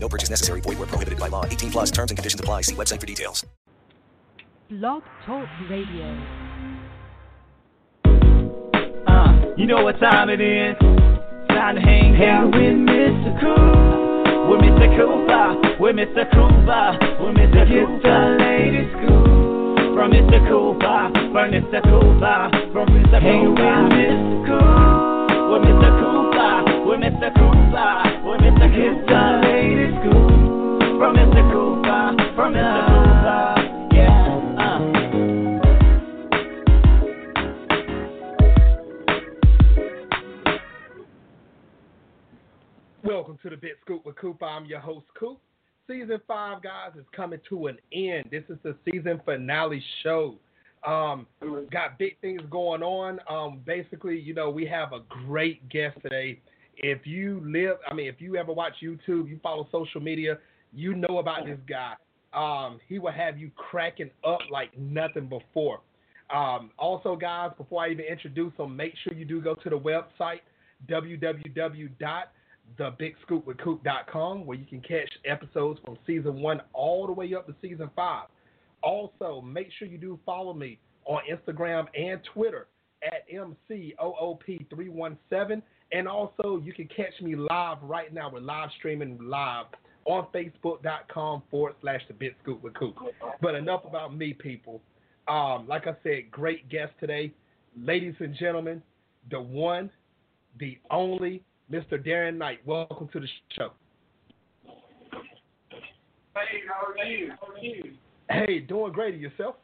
No purchase necessary. Void where prohibited by law. 18 plus terms and conditions apply. See website for details. Blog Talk Radio. Uh, you know what time it is. Time to hang out with Mr. Cool. With Mr. Cooper. With Mr. Cooper. With Mr. Cooper. the ladies school. From Mr. Cooper. From Mr. Cooper. From Mr. Cooper. Hang with Mr. Cool. With Mr. Cooper. With Mr. Cooper. With Mr. Cooper. ladies school. From Mr. Cooper. From Mr. Cooper. Yeah. Uh. Welcome to the Big Scoop with Coop. I'm your host, Coop. Season five, guys, is coming to an end. This is the season finale show. Um, got big things going on. Um, basically, you know, we have a great guest today. If you live, I mean, if you ever watch YouTube, you follow social media, you know about this guy. Um, he will have you cracking up like nothing before. Um, also, guys, before I even introduce him, make sure you do go to the website www.thebigscoopwithcoop.com where you can catch episodes from season one all the way up to season five. Also, make sure you do follow me on Instagram and Twitter at MCOOP317. And also, you can catch me live right now. We're live streaming live on Facebook.com forward slash the Big Scoop with Coop. But enough about me, people. Um, like I said, great guest today. Ladies and gentlemen, the one, the only Mr. Darren Knight. Welcome to the show. Hey, how are you? How are you? Hey, doing great. And yourself?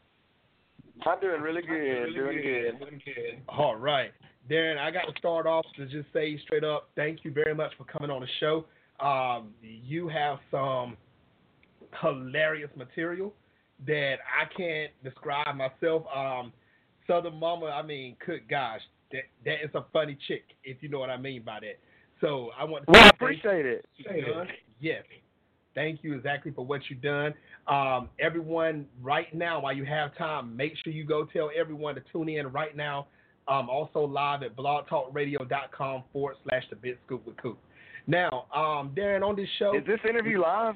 I'm doing really good. Doing good. Doing good. All right. Darren, I got to start off to just say straight up, thank you very much for coming on the show. Um, you have some hilarious material that I can't describe myself. Um, Southern Momma, I mean, good gosh, that that is a funny chick, if you know what I mean by that. So I want to Well, I appreciate it. Yes. Thank you exactly for what you've done. Um, everyone, right now, while you have time, make sure you go tell everyone to tune in right now. Um, also live at blogtalkradio.com forward slash the big scoop with Coop. Now, um, Darren, on this show. Is this interview live?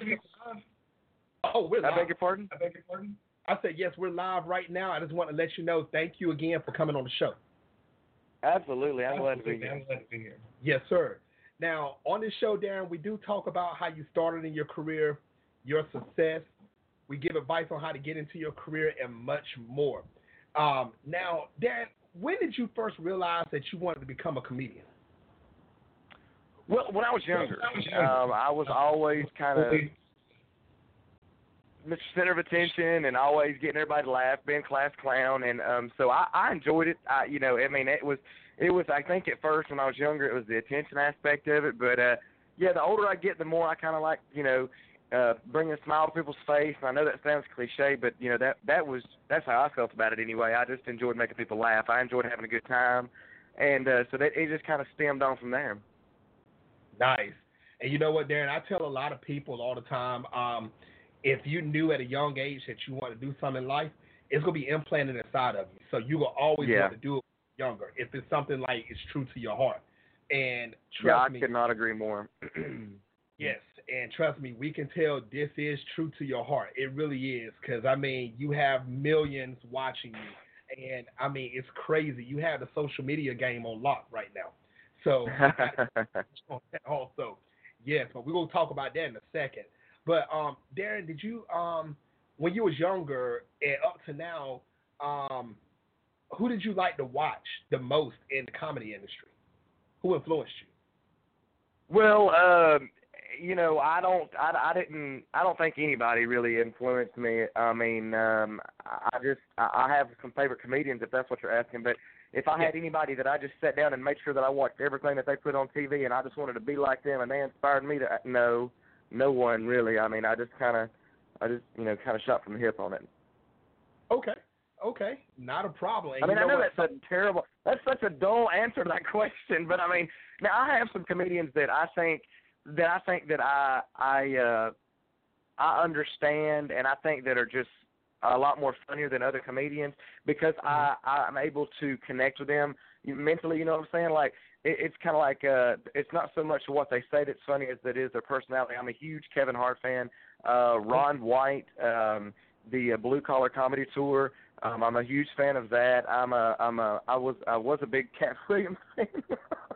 Oh, we're live. I beg your pardon? I beg your pardon? I said, yes, we're live right now. I just want to let you know, thank you again for coming on the show. Absolutely. I'm glad to be here. Yes, sir. Now, on this show, Darren, we do talk about how you started in your career, your success. We give advice on how to get into your career and much more. Um, now, Darren, when did you first realize that you wanted to become a comedian? Well, when I was younger, um, I was always kind of Mr. Center of attention and always getting everybody to laugh, being class clown, and um, so I, I enjoyed it. I, you know, I mean, it was, it was. I think at first when I was younger, it was the attention aspect of it, but uh, yeah, the older I get, the more I kind of like, you know, uh, bringing a smile to people's face. And I know that sounds cliche, but you know that that was that's how I felt about it anyway. I just enjoyed making people laugh. I enjoyed having a good time, and uh, so that it just kind of stemmed on from there. Nice. And you know what, Darren? I tell a lot of people all the time, um, if you knew at a young age that you want to do something in life, it's gonna be implanted inside of you. So you will always Yeah. want to do it younger if it's something like it's true to your heart. And trust yeah, I me, could not agree more. Yes, and trust me, we can tell this is true to your heart. It really is, because I mean, you have millions watching you, and I mean, it's crazy. You have the social media game on lock right now. So also, yes, but we're gonna talk about that in a second. But um, Darren, did you um, when you was younger and up to now, um, who did you like to watch the most in the comedy industry? Who influenced you? Well, um, you know, I don't, I, I didn't, I don't think anybody really influenced me. I mean, um, I just, I I have some favorite comedians if that's what you're asking. But if I had anybody that I just sat down and made sure that I watched everything that they put on TV and I just wanted to be like them and they inspired me to, no, no one really. I mean, I just kind of, I just you know kind of shot from the hip on it. Okay. Okay. Not a problem. And I mean, you know I know what? that's a terrible, that's such a dull answer to that question, but I mean, now I have some comedians that I think that I think that I I uh I understand and I think that are just a lot more funnier than other comedians because I I'm able to connect with them mentally. You know what I'm saying? Like it, it's kind of like uh it's not so much what they say that's funny as it is their personality. I'm a huge Kevin Hart fan. Uh Ron White, um the uh, Blue Collar Comedy Tour. Um, I'm a huge fan of that. I'm a I'm a I was I was a big Katt Williams fan.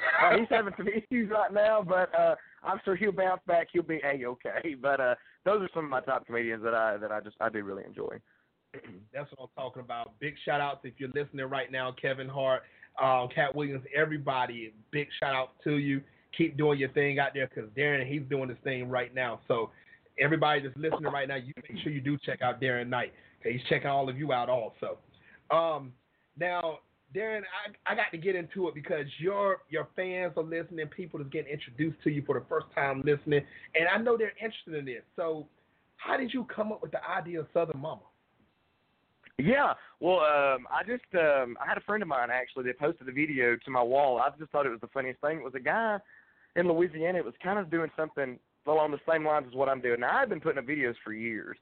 uh, he's having some issues right now, but uh, I'm sure he'll bounce back. He'll be a okay. But uh, those are some of my top comedians that I that I just I do really enjoy. That's what I'm talking about. Big shout outs if you're listening right now, Kevin Hart, um, Katt Williams, everybody. Big shout out to you. Keep doing your thing out there because Darren, he's doing his thing right now. So everybody that's listening right now, you make sure you do check out Darren Knight. He's checking all of you out also. Um, now, Darren, I, I got to get into it because your your fans are listening, people that's getting introduced to you for the first time listening, and I know they're interested in this. So, how did you come up with the idea of Southern Momma? Yeah, well, um, I just um, I had a friend of mine actually that posted the video to my wall. I just thought it was the funniest thing. It was a guy in Louisiana. It was kind of doing something along the same lines as what I'm doing. Now I've been putting up videos for years,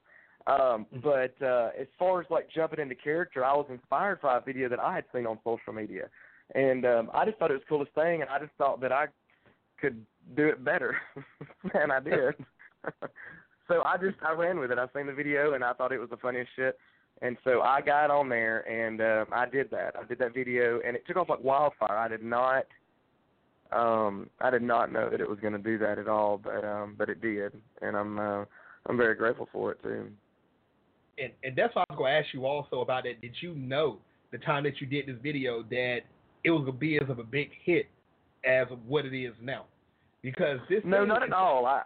um, but uh, as far as like jumping into character, I was inspired by a video that I had seen on social media, and um, I just thought it was the coolest thing, and I just thought that I could do it better, and I did. so I just I ran with it. I seen the video, and I thought it was the funniest shit. And so I got on there and um, I did that. I did that video and it took off like wildfire. I did not um I did not know that it was going to do that at all, but um but it did. And I'm uh I'm very grateful for it too. And and that's why I was going to ask you also about it. Did you know the time that you did this video that it was going to be as of a big hit as what it is now? Because this No, not at all. I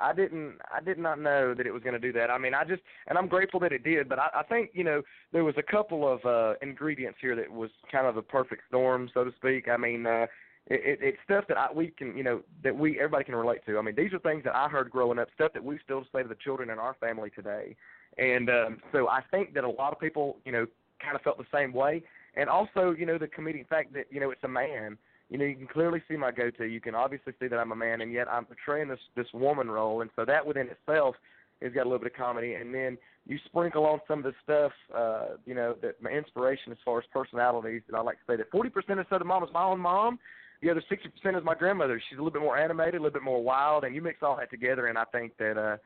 I didn't I did not know that it was going to do that. I mean, I just and I'm grateful that it did, but I, I think, you know, there was a couple of uh ingredients here that was kind of a perfect storm, so to speak. I mean, uh it, it, it's stuff that I, we can, you know, that we everybody can relate to. I mean, these are things that I heard growing up, stuff that we still say to the children in our family today. And um, so I think that a lot of people, you know, kind of felt the same way. And also, you know, the comedic fact that you know it's a man. You know, you can clearly see my goatee. You can obviously see that I'm a man, and yet I'm portraying this this woman role, and so that within itself has got a little bit of comedy. And then you sprinkle on some of the stuff, uh, you know, that my inspiration as far as personalities. And I like to say that 40% of Southern Mom is my own mom. The other 60% is my grandmother. She's a little bit more animated, a little bit more wild, and you mix all that together, and I think that uh,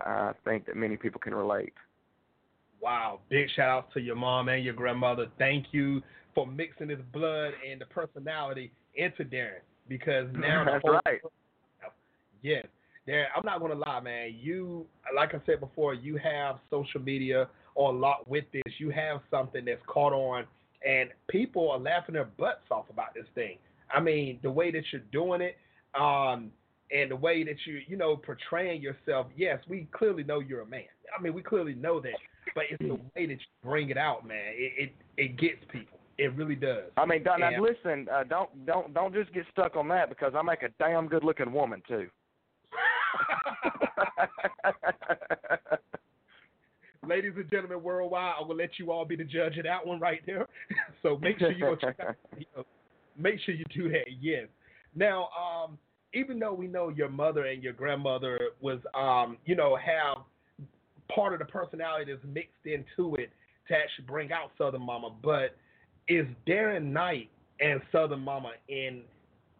I think that many people can relate. Wow, big shout out to your mom and your grandmother. Thank you for mixing this blood and the personality into Darren because now That's whole right. Yes. Darren, I'm not gonna lie, man. You like I said before, you have social media or a lot with this. You have something that's caught on and people are laughing their butts off about this thing. I mean, the way that you're doing it, um, and the way that you, you know, portraying yourself, yes, we clearly know you're a man. I mean, we clearly know that, but it's the way that you bring it out, man. It it, it gets people. It really does. I mean, Don, listen, uh, don't don't don't just get stuck on that because I make a damn good looking woman too. Ladies and gentlemen worldwide, I will let you all be the judge of that one right there. so make sure you go check out the video. Make sure you do that. Yes. Now, um, even though we know your mother and your grandmother was, um, you know, have part of the personality that's mixed into it to actually bring out Southern Momma, but is Darren Knight and Southern Momma in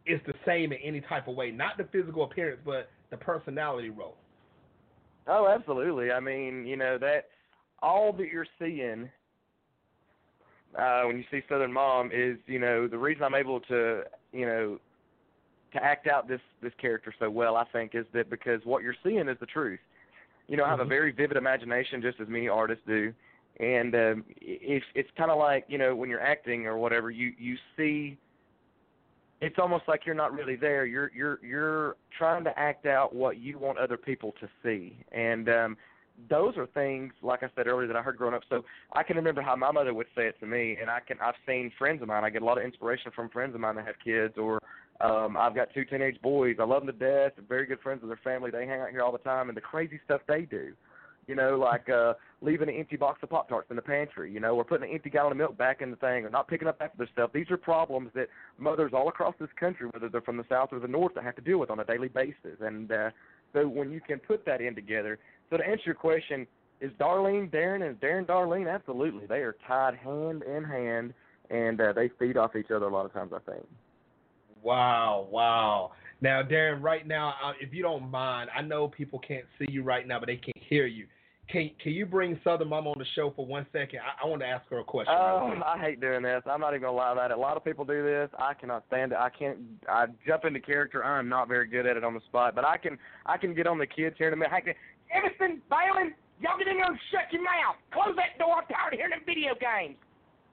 is the same in any type of way? Not the physical appearance, but the personality role. oh, absolutely. I mean, you know that all that you're seeing uh, when you see Southern Mom is, you know, the reason I'm able to, you know, to act out this this character so well. I think is that because what you're seeing is the truth. You know, I have a Mhm. very vivid imagination, just as many artists do, and um, it's it's kind of like you know when you're acting or whatever, you you see. It's almost like you're not really there. You're you're you're trying to act out what you want other people to see, and um, those are things like I said earlier that I heard growing up. So I can remember how my mother would say it to me, and I can I've seen friends of mine. I get a lot of inspiration from friends of mine that have kids, or um, I've got two teenage boys. I love them to death. They're very good friends with their family. They hang out here all the time, and the crazy stuff they do. You know, like uh leaving an empty box of Pop Tarts in the pantry, you know, or putting an empty gallon of milk back in the thing, or not picking up after their stuff. These are problems that mothers all across this country, whether they're from the south or the north, that have to deal with on a daily basis. And uh so when you can put that in together, so to answer your question, is Darlene Darren and Darren Darlene? Absolutely, they are tied hand in hand, and uh, they feed off each other a lot of times. I think. Wow, wow. Now, Darren, right now, uh, if you don't mind, I know people can't see you right now, but they can hear you. Can Can you bring Southern Momma on the show for one second? I, I want to ask her a question. Oh, I hate doing this. I'm not even gonna lie about it. A lot of people do this. I cannot stand it. I can't. I jump into character. I'm not very good at it on the spot, but I can. I can get on the kids here in a minute. I can, Emerson, Balin, y'all get in there and shut your mouth. Close that door. I'm tired of hearing them video games.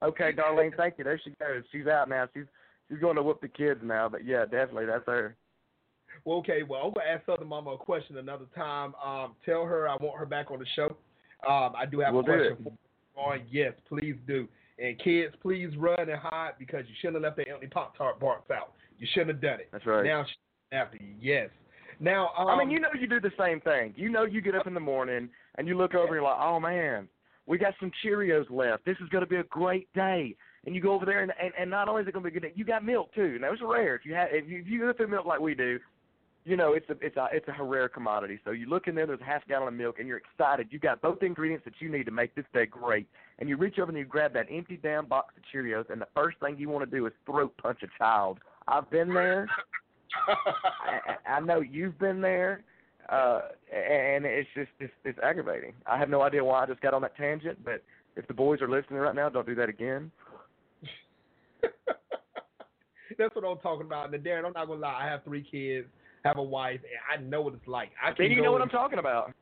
Okay, Darlene, thank you. There she goes. She's out now. She's she's going to whoop the kids now. But yeah, definitely, that's her. Well, okay. Well, I'm gonna ask Southern Momma a question another time. Um, tell her I want her back on the show. Um, I do have we'll a question for her. Yes, please do. And kids, please run and hide because you shouldn't have left that empty Pop Tart box out. You shouldn't have done it. That's right. Now she's after you. Yes. Now, um, I mean, you know, you do the same thing. You know, you get up in the morning and you look over and you're like, oh man, we got some Cheerios left. This is going to be a great day. And you go over there and, and and not only is it going to be good you got milk too. Now it's rare if you have if you, if you go through milk like we do, you know it's a it's a it's a rare commodity. So you look in there, there's a half gallon of milk, and you're excited. You got both the ingredients that you need to make this day great. And you reach over and you grab that empty damn box of Cheerios, and the first thing you want to do is throat punch a child. I've been there. I, I know you've been there, uh, and it's just it's, it's aggravating. I have no idea why I just got on that tangent, but if the boys are listening right now, don't do that again. That's what I'm talking about. And Darren, I'm not gonna lie. I have three kids, have a wife, and I know what it's like. I can then you know what I'm talking about.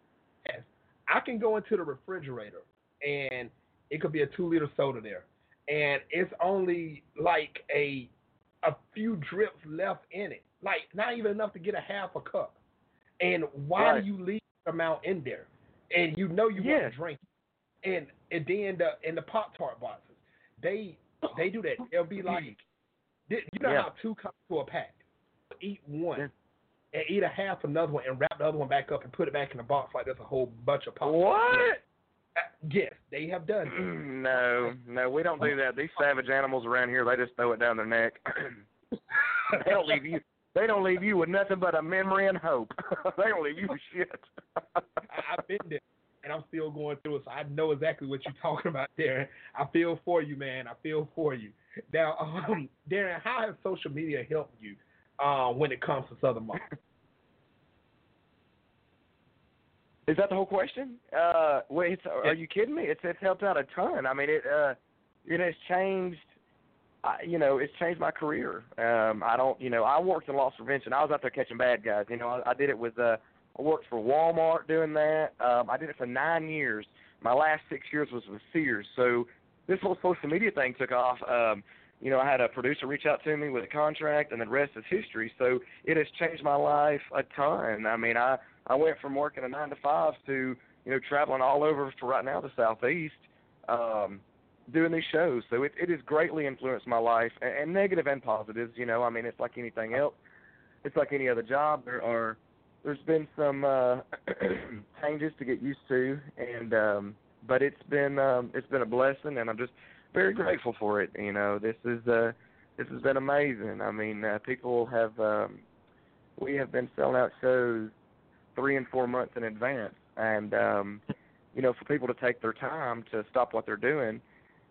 Yes. I can go into the refrigerator and it could be a two liter soda there, and it's only like a a few drips left in it, like not even enough to get a half a cup. And why Right. do you leave the amount in there? And you know you want Yes. to drink. And and then the in the Pop Tart boxes, they they do that. It'll be like, you know Yeah. how two come to a pack. Eat one. Yeah. And eat a half another one and wrap the other one back up and put it back in the box like there's a whole bunch of pop. What? Uh, yes, they have done. that. Mm, no, no, we don't do that. These savage animals around here, they just throw it down their neck. they don't leave you. They don't leave you with nothing but a memory and hope. they don't leave you with shit. I've been there, and I'm still going through it, so I know exactly what you're talking about, Darren. I feel for you, man. I feel for you. Now, um, Darren, how has social media helped you uh, when it comes to Southern Mom? Is that the whole question? Uh, wait, are you kidding me? It's it's helped out a ton. I mean, it uh, it has changed. I, you know, it's changed my career. Um, I don't, you know, I worked in loss prevention. I was out there catching bad guys. You know, I, I did it with. Uh, I worked for Walmart doing that. Um, I did it for nine years. My last six years was with Sears. So this whole social media thing took off. Um, you know, I had a producer reach out to me with a contract, and the rest is history. So it has changed my life a ton. I mean, I I went from working a nine to five to you know traveling all over for right now the southeast, um, doing these shows. So it it has greatly influenced my life, and, and negative and positives. You know, I mean, it's like anything else. It's like any other job. There are there's been some uh, changes to get used to, and um, but it's been um, it's been a blessing, and I'm just very grateful for it. You know, this is uh, this has been amazing. I mean, uh, people have um, we have been selling out shows three and four months in advance, and um, you know, for people to take their time to stop what they're doing,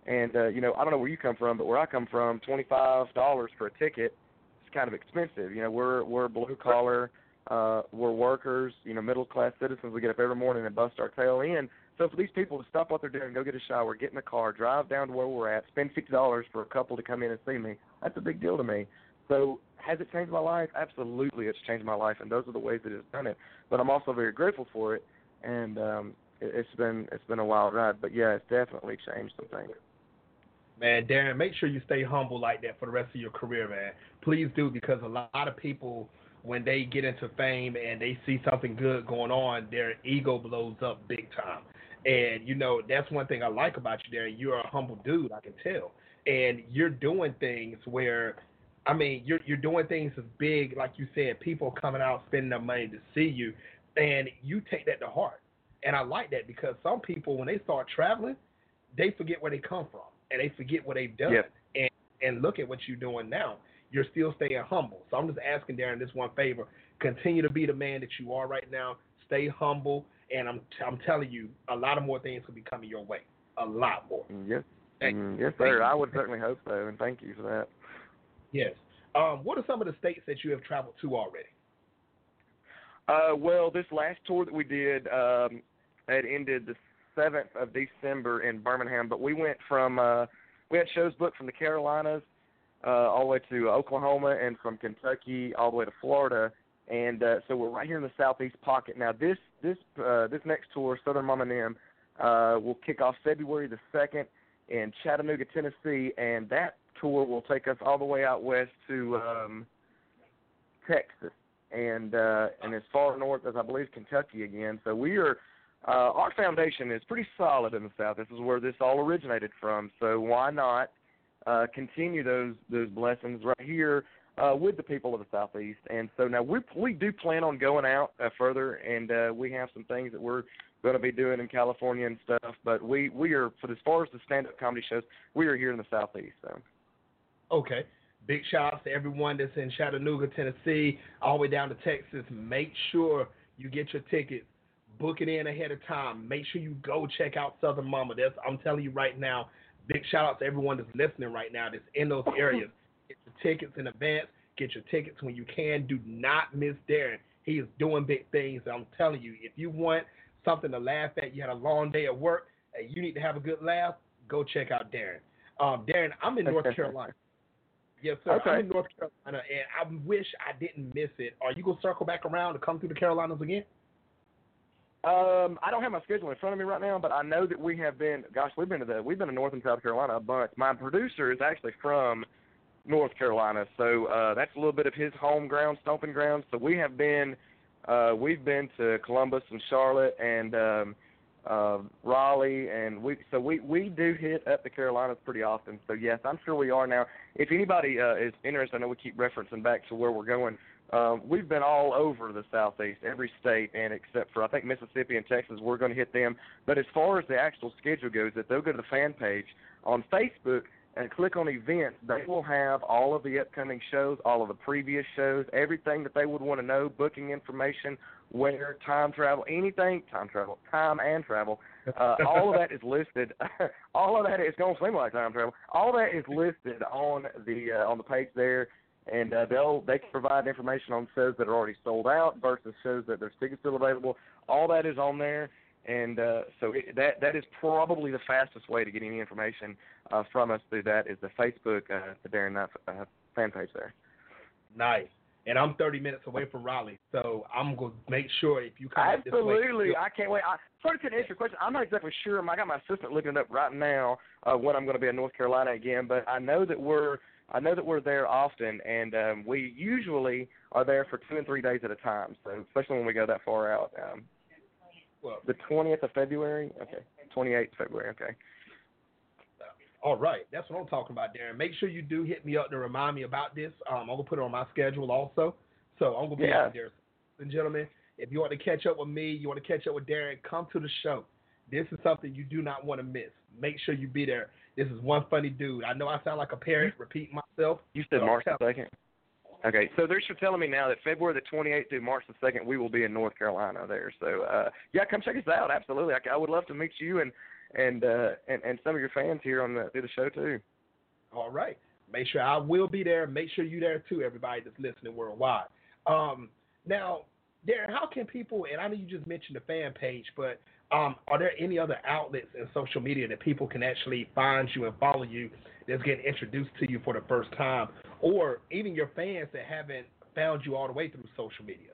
and uh, you know, I don't know where you come from, but where I come from, twenty five dollars for a ticket is kind of expensive. You know, we're we're blue collar, uh, we're workers, you know, middle class citizens. We get up every morning and bust our tail in. So for these people to stop what they're doing, go get a shower, get in the car, drive down to where we're at, spend fifty dollars for a couple to come in and see me, that's a big deal to me. So has it changed my life? Absolutely, it's changed my life, and those are the ways that it's done it. But I'm also very grateful for it, and um, it, it's been it's been a wild ride. But yeah, it's definitely changed some things. Man, Darren, make sure you stay humble like that for the rest of your career, man. Please do because a lot of people, when they get into fame and they see something good going on, their ego blows up big time. And you know that's one thing I like about you, Darren. You're a humble dude, I can tell, and you're doing things where, I mean, you're you're doing things as big, like you said, people coming out spending their money to see you, and you take that to heart. And I like that because some people, when they start traveling, they forget where they come from and they forget what they've done. Yep. And and look at what you're doing now. You're still staying humble. So I'm just asking Darren this one favor: continue to be the man that you are right now. Stay humble, and I'm I'm telling you, a lot of more things will be coming your way. A lot more. Yes, mm, yes, sir. I would certainly hope so, and thank you for that. Yes. Um, what are some of the states that you have traveled to already? Uh, well, this last tour that we did, um, it ended the seventh of December in Birmingham, but we went from uh, we had shows booked from the Carolinas uh, all the way to Oklahoma, and from Kentucky all the way to Florida, and uh, so we're right here in the southeast pocket. Now, this this uh, this next tour, Southern Momma and uh, will kick off February the second in Chattanooga, Tennessee, and that tour will take us all the way out west to um, Texas and uh, and as far north as I believe Kentucky again. So we are uh, our foundation is pretty solid in the South. This is where this all originated from. So why not uh, continue those those blessings right here uh, with the people of the Southeast? And so now we we do plan on going out uh, further, and uh, we have some things that we're going to be doing in California and stuff. But we we are for as far as the stand up comedy shows, we are here in the Southeast. So. Okay. Big shout outs to everyone that's in Chattanooga, Tennessee, all the way down to Texas. Make sure you get your tickets. Book it in ahead of time. Make sure you go check out Southern Momma. That's I'm telling you right now. Big shout out to everyone that's listening right now that's in those areas. Get your tickets in advance. Get your tickets when you can. Do not miss Darren. He is doing big things. I'm telling you, if you want something to laugh at, you had a long day at work, and you need to have a good laugh, go check out Darren. Um, Darren, I'm in North Carolina. Yes, sir. Okay. I'm in North Carolina, and I wish I didn't miss it. Are you gonna circle back around to come through the Carolinas again? Um, I don't have my schedule in front of me right now, but I know that we have been. Gosh, we've been to the we've been to North and South Carolina a bunch. My producer is actually from North Carolina, so uh, that's a little bit of his home ground, stomping ground. So we have been, uh, we've been to Columbus and Charlotte and um, uh, Raleigh, and we so we we do hit up the Carolinas pretty often. So yes, I'm sure we are now. If anybody uh, is interested, I know we keep referencing back to where we're going. Um, we've been all over the southeast, every state, and except for I think Mississippi and Texas, we're going to hit them. But as far as the actual schedule goes, if they'll go to the fan page on Facebook and click on events, they will have all of the upcoming shows, all of the previous shows, everything that they would want to know, booking information, where, time travel, anything, time travel, time and travel. Uh, all of that is listed. all of that is going to seem like time travel. All that is listed on the uh, on the page there and uh, they'll they can provide information on shows that are already sold out versus shows that there's tickets still available. All that is on there, and uh, so it, that that is probably the fastest way to get any information uh, from us through that is the Facebook uh, the Darren Knight uh, fan page there. Nice. And I'm 30 minutes away from Raleigh, so I'm gonna make sure if you come this way- Absolutely, I can't wait. I sorry to answer your question. I'm not exactly sure. I got my assistant looking it up right now uh, when I'm going to be in North Carolina again, but I know that we're I know that we're there often, and um, we usually are there for two and three days at a time. So especially when we go that far out. Um, Well, the 20th of February. Okay, 28th of February. Okay. All right, that's what I'm talking about, Darren. Make sure you do hit me up to remind me about this. Um, I'm gonna put it on my schedule also. So I'm gonna be Yeah. out there, ladies and gentlemen. If you want to catch up with me, you want to catch up with Darren, come to the show. This is something you do not want to miss. Make sure you be there. This is one funny dude. I know I sound like a parent repeating myself. You said March the second. Okay, so they're telling me now that February the 28th through March the second, we will be in North Carolina there. So uh, yeah, come check us out. Absolutely, I, I would love to meet you and and uh, and and some of your fans here on the through the show too. All right. Make sure I will be there. Make sure you there too, everybody that's listening worldwide. Um, now, Darren, how can people, and I know you just mentioned the fan page, but um, are there any other outlets in social media that people can actually find you and follow you that's getting introduced to you for the first time? Or even your fans that haven't found you all the way through social media?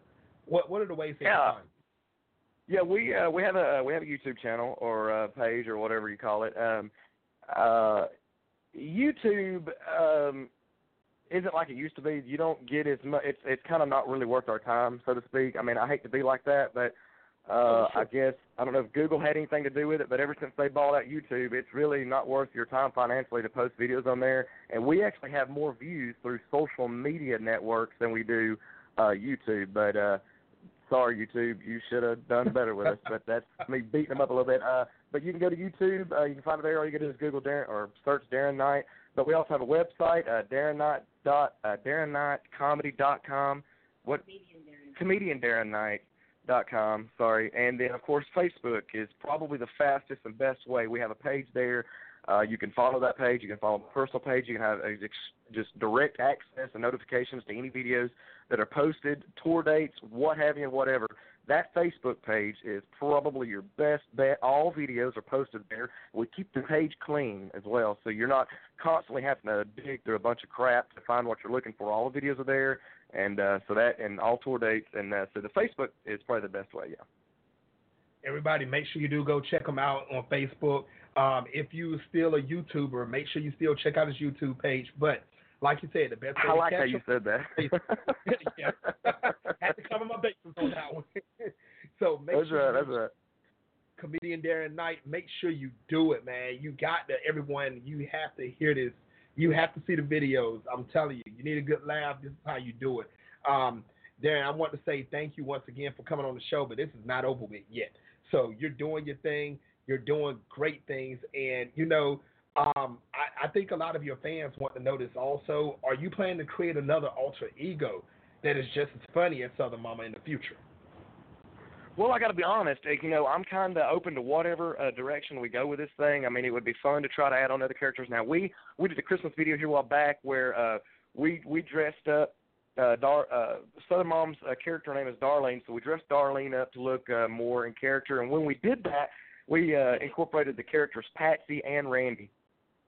What what are the ways they Yeah. can find you? Yeah, we uh, we have a we have a YouTube channel or a page or whatever you call it. Um, uh, YouTube um, isn't like it used to be. You don't get as much. It's it's kind of not really worth our time, so to speak. I mean, I hate to be like that, but uh, Oh, sure. I guess I don't know if Google had anything to do with it. But ever since they bought out YouTube, it's really not worth your time financially to post videos on there. And we actually have more views through social media networks than we do uh, YouTube. But uh, sorry, YouTube, you should have done better with us. But that's me beating them up a little bit. Uh, but you can go to YouTube. Uh, you can find it there. All you can do is Google Darren or search Darren Knight. But we also have a website, uh, Darren Knight dot uh, Darren Knight Comedy dot com. What comedian Darren Knight dot com. Sorry, and then of course Facebook is probably the fastest and best way. We have a page there. Uh, you can follow that page. You can follow my personal page. You can have uh, just direct access and notifications to any videos that are posted, tour dates, what have you, whatever. That Facebook page is probably your best bet. All videos are posted there. We keep the page clean as well, so you're not constantly having to dig through a bunch of crap to find what you're looking for. All the videos are there, and uh, so that and all tour dates, and uh, so the Facebook is probably the best way. Yeah. Everybody, make sure you do go check them out on Facebook. Um, if you still a YouTuber, make sure you still check out his YouTube page. But like you said, the best way I like how you said that. yeah. Had to cover my bases on that one. so make that's sure right. That's right. comedian Darren Knight, make sure you do it, man. You got to everyone. You have to hear this. You have to see the videos. I'm telling you, you need a good laugh. This is how you do it. Um, Darren, I want to say thank you once again for coming on the show, but this is not over with yet. So you're doing your thing. You're doing great things, and you know, um, I, I think a lot of your fans want to know this also. Are you planning to create another alter ego that is just as funny as Southern Momma in the future? Well, I got to be honest. uh, You know, I'm kind of open to whatever uh, direction we go with this thing. I mean, it would be fun to try to add on other characters. Now, we we did a Christmas video here a while back where uh, we we dressed up. Uh, Dar, uh, Southern Mom's uh, character name is Darlene, so we dressed Darlene up to look uh, more in character. And when we did that, we uh, incorporated the characters Patsy and Randy.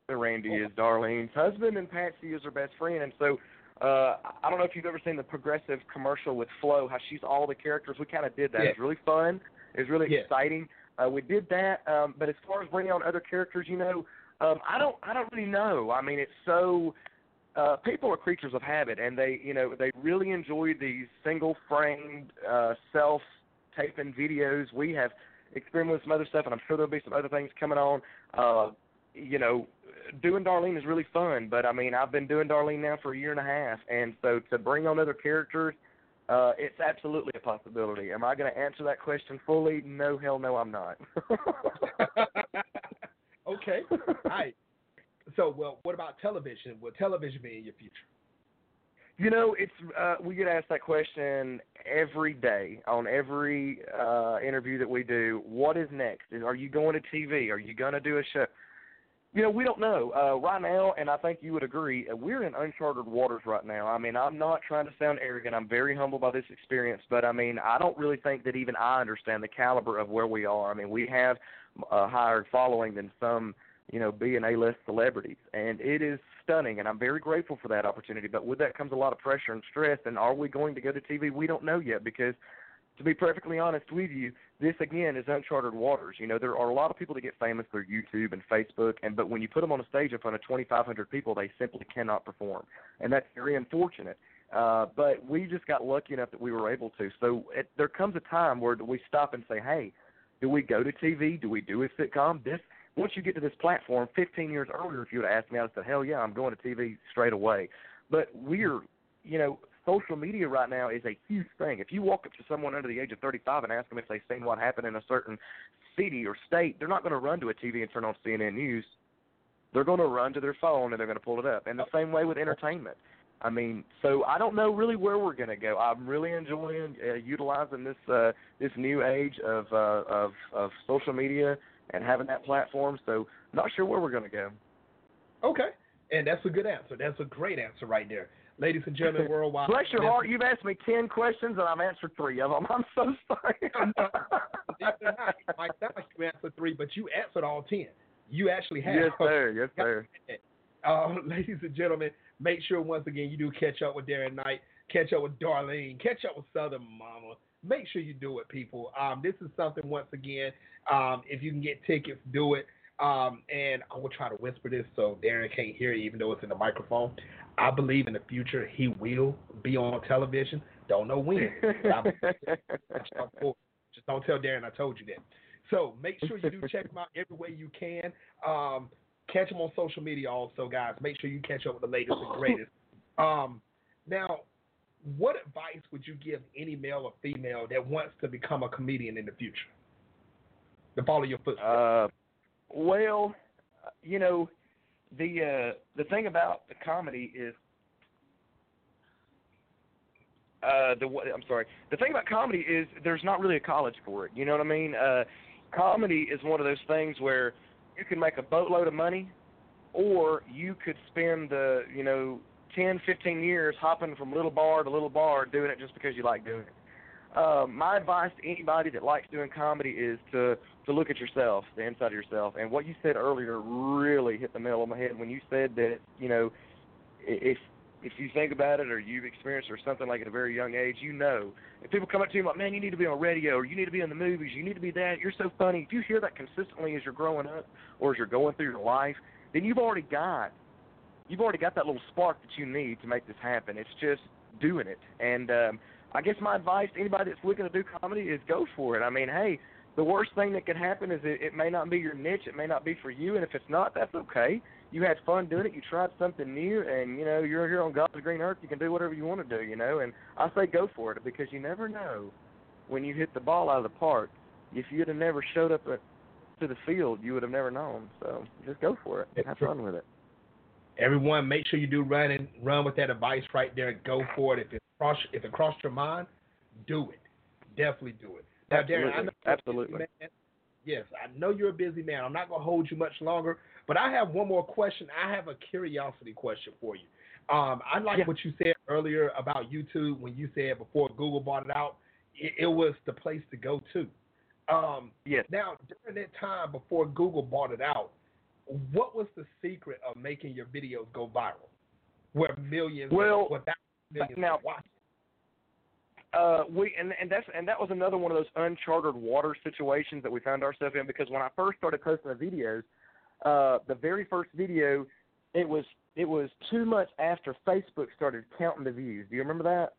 And Randy is Darlene's husband, and Patsy is her best friend. And so uh, I don't know if you've ever seen the progressive commercial with Flo, how she's all the characters. We kind of did that. Yeah. It was really fun. It was really Yeah. exciting. Uh, we did that. Um, but as far as bringing on other characters, you know, um, I don't. I don't really know. I mean, it's so. Uh, people are creatures of habit, and they, you know, they really enjoy these single-framed, uh, self-taping videos. We have experimented with some other stuff, and I'm sure there'll be some other things coming on. Uh, you know, doing Darlene is really fun, but I mean, I've been doing Darlene now for a year and a half, and so to bring on other characters, uh, it's absolutely a possibility. Am I going to answer that question fully? No, hell no, I'm not. okay. All right. So, well, what about television? Will television be in your future? You know, it's uh, we get asked that question every day on every uh, interview that we do. What is next? Are you going to TV? Are you going to do a show? You know, we don't know uh, right now, and I think you would agree. Uh, we're in uncharted waters right now. I mean, I'm not trying to sound arrogant. I'm very humbled by this experience, but I mean, I don't really think that even I understand the caliber of where we are. I mean, we have a higher following than some, you know, B and A-list celebrities, and it is stunning, and I'm very grateful for that opportunity. But with that comes a lot of pressure and stress. And are we going to go to TV? We don't know yet because, to be perfectly honest with you, this again is uncharted waters. You know, there are a lot of people that get famous through YouTube and Facebook, and but when you put them on a stage in front of 2,500 people, they simply cannot perform, and that's very unfortunate. Uh, but we just got lucky enough that we were able to. So it, there comes a time where we stop and say, "Hey, do we go to TV? Do we do a sitcom?" This once you get to this platform, 15 years earlier, if you would have asked me, I'd have said, "Hell yeah, I'm going to TV straight away." But we're, you know, social media right now is a huge thing. If you walk up to someone under the age of 35 and ask them if they've seen what happened in a certain city or state, they're not going to run to a TV and turn on CNN News. They're going to run to their phone and they're going to pull it up. And the same way with entertainment. I mean, so I don't know really where we're going to go. I'm really enjoying uh, utilizing this uh, this new age of uh, of of social media and having that platform. So not sure where we're going to go. Okay. And that's a good answer. That's a great answer right there. Ladies and gentlemen worldwide. Bless your heart, you've asked me ten questions and I've answered three of them. I'm so sorry. Believe it or not, like you answered three, but you answered all ten. You actually have. yes, sir. Yes, sir. Uh, ladies and gentlemen, make sure once again you do catch up with Darren Knight, catch up with Darlene, catch up with Southern Momma. Make sure you do it, people. Um, this is something once again. Um, if you can get tickets, do it. Um, and I will try to whisper this so Darren can't hear it, even though it's in the microphone. I believe in the future he will be on television. Don't know when. but I believe just don't tell Darren I told you that. So make sure you do check him out every way you can. Um, catch him on social media also, guys. Make sure you catch up with the latest and greatest. Um, now, what advice would you give any male or female that wants to become a comedian in the future? To follow your footsteps. Uh, well, you know, the uh, the thing about the comedy is uh, the I'm sorry. The thing about comedy is there's not really a college for it. You know what I mean? Uh, comedy is one of those things where you can make a boatload of money, or you could spend the you know 10, 15 years hopping from little bar to little bar doing it just because you like doing it. Uh, my advice to anybody that likes doing comedy is to to look at yourself, the inside of yourself. And what you said earlier really hit the nail on the head when you said that you know if if you think about it or you've experienced or something like at a very young age, you know. If people come up to you like, man, you need to be on radio or you need to be in the movies, you need to be that, you're so funny. If you hear that consistently as you're growing up or as you're going through your life, then you've already got you've already got that little spark that you need to make this happen. It's just doing it. And um I guess my advice to anybody that's looking to do comedy is go for it. I mean, hey, the worst thing that could happen is it, it may not be your niche, it may not be for you, and if it's not, that's okay you had fun doing it, you tried something new, and you know you're here on God's green earth. You can do whatever you want to do, you know. And I say go for it because you never know when you hit the ball out of the park. If you'd have never showed up at, to the field, you would have never known. So just go for it. Have fun with it. Everyone, make sure you do run and run with that advice right there. Go for it. If it cross if it crossed your mind, do it. Definitely do it. Now, Absolutely. Darren, I know Absolutely. Man, yes, I know you're a busy man. I'm not gonna hold you much longer. But I have one more question. I have a curiosity question for you. Um, I like yeah. what you said earlier about YouTube when you said before Google bought it out, it, it was the place to go to. Um, yes. Now, during that time before Google bought it out, what was the secret of making your videos go viral, where millions, well, without millions now, watching? Uh, we and and that's and that was another one of those uncharted water situations that we found ourselves in because when I first started posting the videos, uh, the very first video, it was it was two months after Facebook started counting the views. Do you remember that?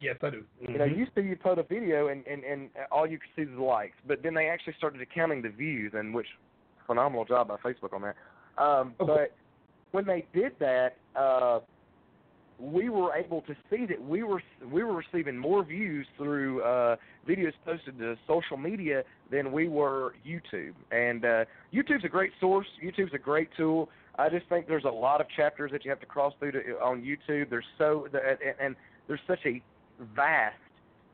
Yes, I do. Mm-hmm. You know, used to you put a video and, and and all you could see was the likes, but then they actually started counting the views, and which phenomenal job by Facebook on that. Um, okay. But when they did that, uh, we were able to see that we were we were receiving more views through uh, videos posted to social media than we were YouTube. And uh, YouTube's a great source. YouTube's a great tool. I just think there's a lot of chapters that you have to cross through to, on YouTube. There's so and, there's such a vast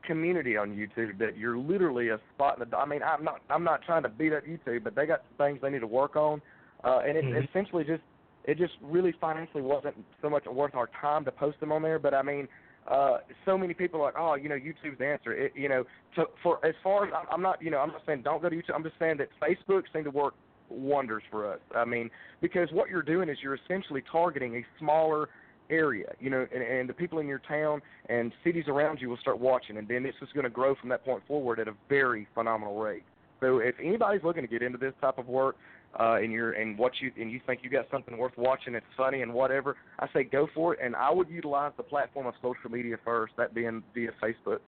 community on YouTube that you're literally a spot in the. I mean, I'm not I'm not trying to beat up YouTube, but they got some things they need to work on, uh, and it's mm-hmm. essentially just it just really financially wasn't so much worth our time to post them on there. But I mean, uh, so many people are like, oh, you know, YouTube's the answer. It, you know, to, for as far as I'm not, you know, I'm not saying don't go to YouTube. I'm just saying that Facebook seemed to work wonders for us. I mean, because what you're doing is you're essentially targeting a smaller area, you know, and, and the people in your town and cities around you will start watching, and then it's just going to grow from that point forward at a very phenomenal rate. So if anybody's looking to get into this type of work, uh, and you're and what you and you think you got something worth watching, it's funny and whatever, I say go for it. And I would utilize the platform of social media first, that being via Facebook.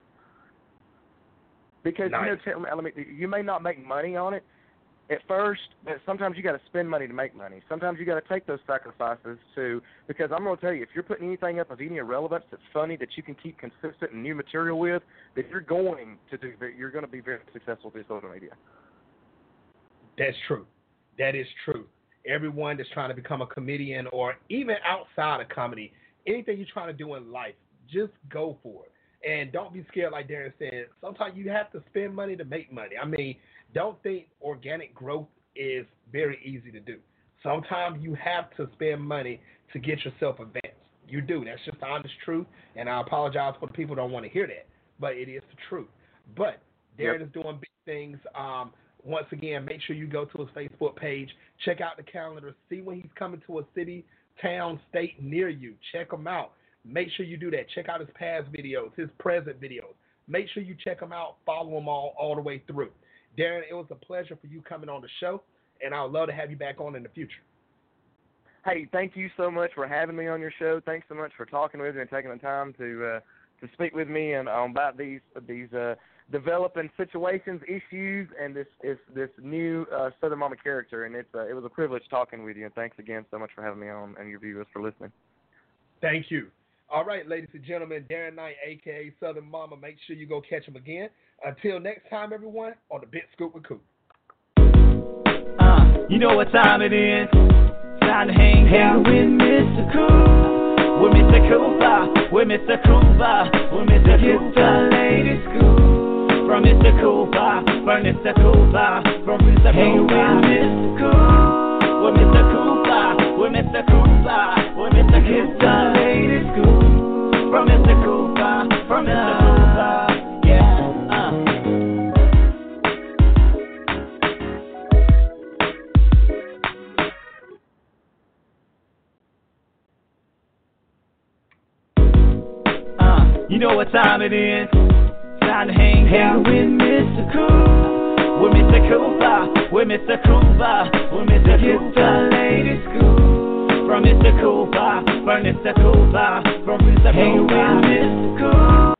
Because nice. you know, tell me, you may not make money on it at first, but sometimes you got to spend money to make money. Sometimes you got to take those sacrifices to. Because I'm going to tell you, if you're putting anything up of any relevance that's funny that you can keep consistent and new material with, that you're going to do, you're going to be very successful through social media. That's true. That is true. Everyone that's trying to become a comedian or even outside of comedy, anything you're trying to do in life, just go for it. And don't be scared, like Darren said. Sometimes you have to spend money to make money. I mean, don't think organic growth is very easy to do. Sometimes you have to spend money to get yourself advanced. You do. That's just the honest truth. And I apologize for the people who don't want to hear that, but it is the truth. But Darren yep. is doing big things. Um, once again, make sure you go to his Facebook page, check out the calendar, see when he's coming to a city, town, state near you. Check him out. Make sure you do that. Check out his past videos, his present videos. Make sure you check him out, follow him all, all the way through. Darren, it was a pleasure for you coming on the show, and I would love to have you back on in the future. Hey, thank you so much for having me on your show. Thanks so much for talking with me and taking the time to uh, to speak with me and um, about these these uh, developing situations, issues, and this is this new uh, Southern Momma character. And it's uh, it was a privilege talking with you. And thanks again so much for having me on and your viewers for listening. Thank you. All right, ladies and gentlemen, Darren Knight, aka Southern Mama. Make sure you go catch him again. Until next time, everyone, on the Big Scoop with Coop. Uh, you know what time it is. Time to hang out with Mr. Cool. With Mr. Cooper. With Mr. Cooper. With Mr. Cooper. Ladies Cool. From Mr. Cooper. From Mr. Cooper. From Mr. Cooper. Hang with Mr. Cool. With Mr. Cooper. With Mr. Cooper. With Mr. Cooper. Ladies Cool. From Mr. Cooper. From Mr. know what time it is. Time to hang out with Mr. Cool. With Mr. Cooper. With Mr. Cooper. With Mr. Cooper. Ladies Cool. From Mr. Cooper. From Mr. Cooper. From Mr. Cooper. Hang with Mr. Cool.